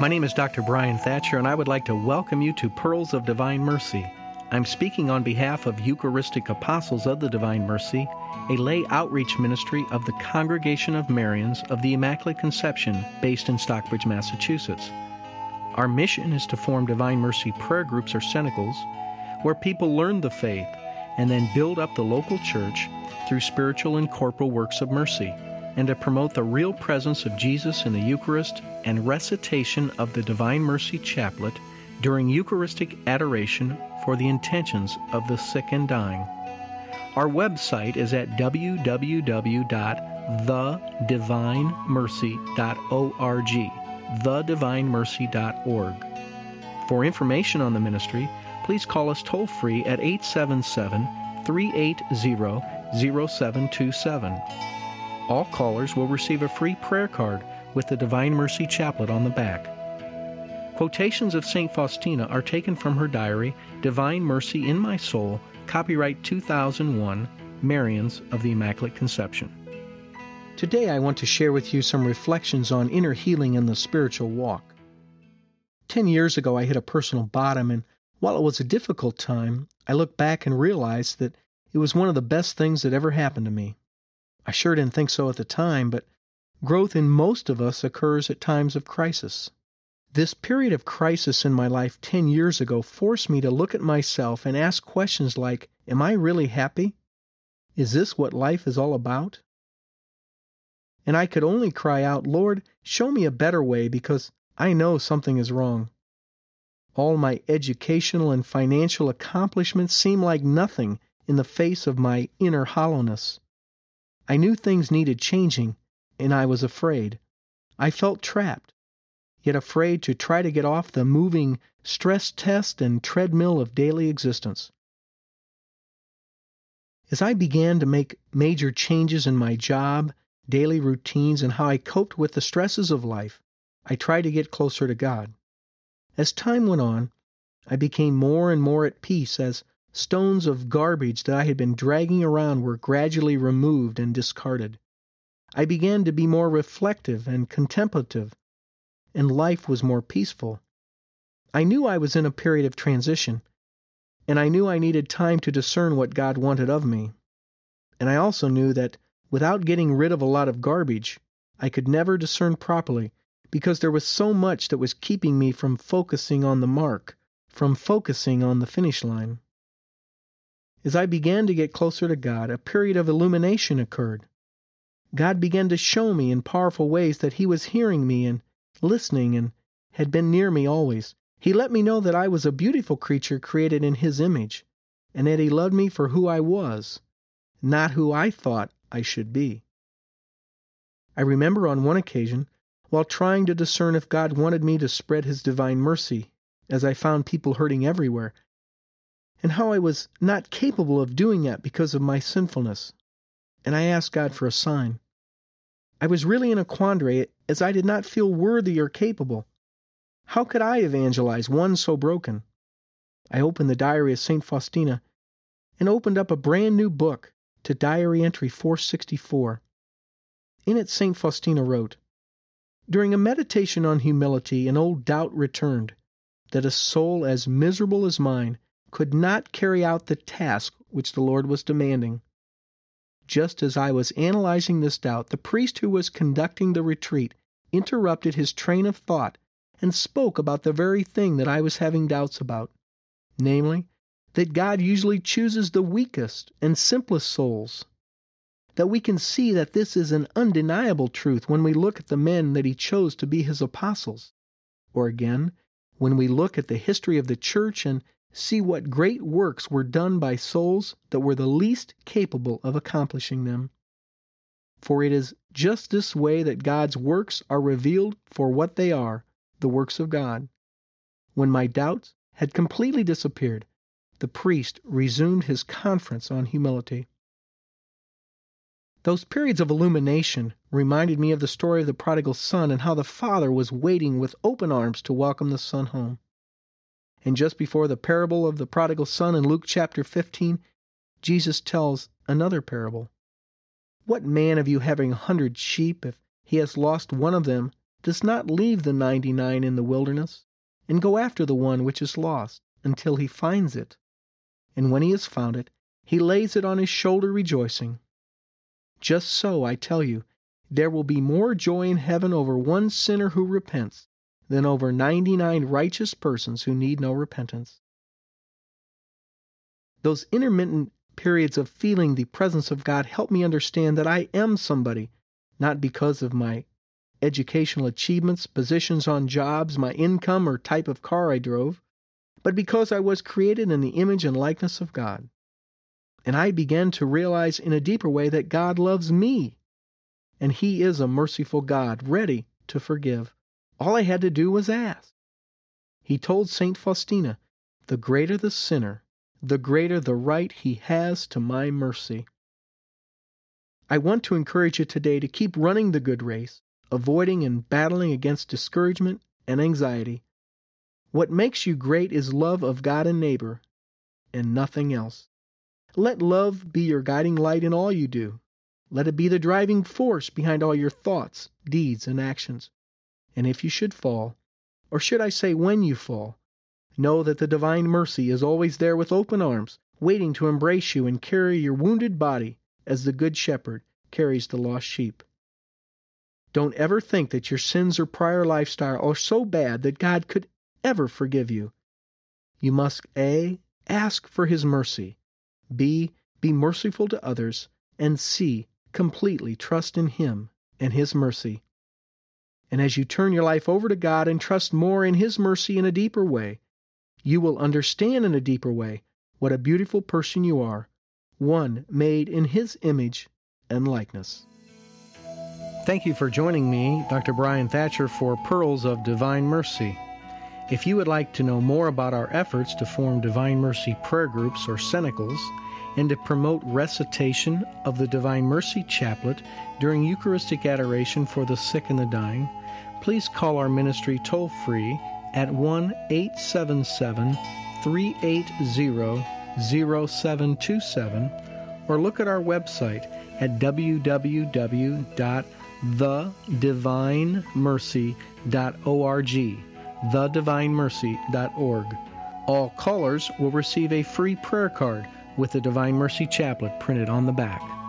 My name is Dr. Bryan Thatcher, and I would like to welcome you to Pearls of Divine Mercy. I'm speaking on behalf of Eucharistic Apostles of the Divine Mercy, a lay outreach ministry of the Congregation of Marians of the Immaculate Conception based in Stockbridge, Massachusetts. Our mission is to form Divine Mercy prayer groups or cenacles where people learn the faith and then build up the local church through spiritual and corporal works of mercy and to promote the real presence of Jesus in the Eucharist and recitation of the Divine Mercy Chaplet during Eucharistic adoration for the intentions of the sick and dying. Our website is at www.thedivinemercy.org, thedivinemercy.org. For information on the ministry, please call us toll free at 877 380 0727. All callers will receive a free prayer card with the Divine Mercy Chaplet on the back. Quotations of St. Faustina are taken from her diary, Divine Mercy in My Soul, copyright 2001, Marians of the Immaculate Conception. Today I want to share with you some reflections on inner healing in the spiritual walk. Ten years ago, I hit a personal bottom, and while it was a difficult time, I look back and realize that it was one of the best things that ever happened to me. I sure didn't think so at the time, but growth in most of us occurs at times of crisis. This period of crisis in my life 10 years ago forced me to look at myself and ask questions like Am I really happy? Is this what life is all about? And I could only cry out, Lord, show me a better way because I know something is wrong. All my educational and financial accomplishments seem like nothing in the face of my inner hollowness. I knew things needed changing, and I was afraid. I felt trapped, yet afraid to try to get off the moving stress test and treadmill of daily existence. As I began to make major changes in my job, daily routines, and how I coped with the stresses of life, I tried to get closer to God. As time went on, I became more and more at peace as Stones of garbage that I had been dragging around were gradually removed and discarded. I began to be more reflective and contemplative, and life was more peaceful. I knew I was in a period of transition, and I knew I needed time to discern what God wanted of me. And I also knew that without getting rid of a lot of garbage, I could never discern properly because there was so much that was keeping me from focusing on the mark, from focusing on the finish line. As I began to get closer to God, a period of illumination occurred. God began to show me in powerful ways that He was hearing me and listening and had been near me always. He let me know that I was a beautiful creature created in His image, and that He loved me for who I was, not who I thought I should be. I remember on one occasion, while trying to discern if God wanted me to spread His divine mercy, as I found people hurting everywhere, and how I was not capable of doing that because of my sinfulness. And I asked God for a sign. I was really in a quandary as I did not feel worthy or capable. How could I evangelize one so broken? I opened the diary of St. Faustina and opened up a brand new book to Diary Entry 464. In it, St. Faustina wrote During a meditation on humility, an old doubt returned that a soul as miserable as mine could not carry out the task which the Lord was demanding. Just as I was analyzing this doubt, the priest who was conducting the retreat interrupted his train of thought and spoke about the very thing that I was having doubts about namely, that God usually chooses the weakest and simplest souls. That we can see that this is an undeniable truth when we look at the men that He chose to be His apostles. Or again, when we look at the history of the church and see what great works were done by souls that were the least capable of accomplishing them. For it is just this way that God's works are revealed for what they are, the works of God. When my doubts had completely disappeared, the priest resumed his conference on humility. Those periods of illumination reminded me of the story of the prodigal son and how the father was waiting with open arms to welcome the son home. And just before the parable of the prodigal son in Luke chapter 15, Jesus tells another parable. What man of you having a hundred sheep, if he has lost one of them, does not leave the ninety nine in the wilderness and go after the one which is lost until he finds it. And when he has found it, he lays it on his shoulder rejoicing. Just so, I tell you, there will be more joy in heaven over one sinner who repents than over 99 righteous persons who need no repentance. Those intermittent periods of feeling the presence of God help me understand that I am somebody, not because of my educational achievements, positions on jobs, my income, or type of car I drove, but because I was created in the image and likeness of God. And I began to realize in a deeper way that God loves me, and He is a merciful God, ready to forgive. All I had to do was ask. He told St. Faustina, The greater the sinner, the greater the right he has to my mercy. I want to encourage you today to keep running the good race, avoiding and battling against discouragement and anxiety. What makes you great is love of God and neighbor, and nothing else. Let love be your guiding light in all you do. Let it be the driving force behind all your thoughts, deeds, and actions. And if you should fall, or should I say when you fall, know that the divine mercy is always there with open arms, waiting to embrace you and carry your wounded body as the Good Shepherd carries the lost sheep. Don't ever think that your sins or prior lifestyle are so bad that God could ever forgive you. You must A. Ask for His mercy, B. Be merciful to others, and C. Completely trust in Him and His mercy. And as you turn your life over to God and trust more in His mercy in a deeper way, you will understand in a deeper way what a beautiful person you are, one made in His image and likeness. Thank you for joining me, Dr. Bryan Thatcher, for Pearls of Divine Mercy. If you would like to know more about our efforts to form Divine Mercy prayer groups or cenacles, and to promote recitation of the Divine Mercy Chaplet during Eucharistic adoration for the sick and the dying, please call our ministry toll free at 1 877 380 0727 or look at our website at www.thedivinemercy.org. Thedivinemercy.org. All callers will receive a free prayer card with the Divine Mercy Chaplet printed on the back.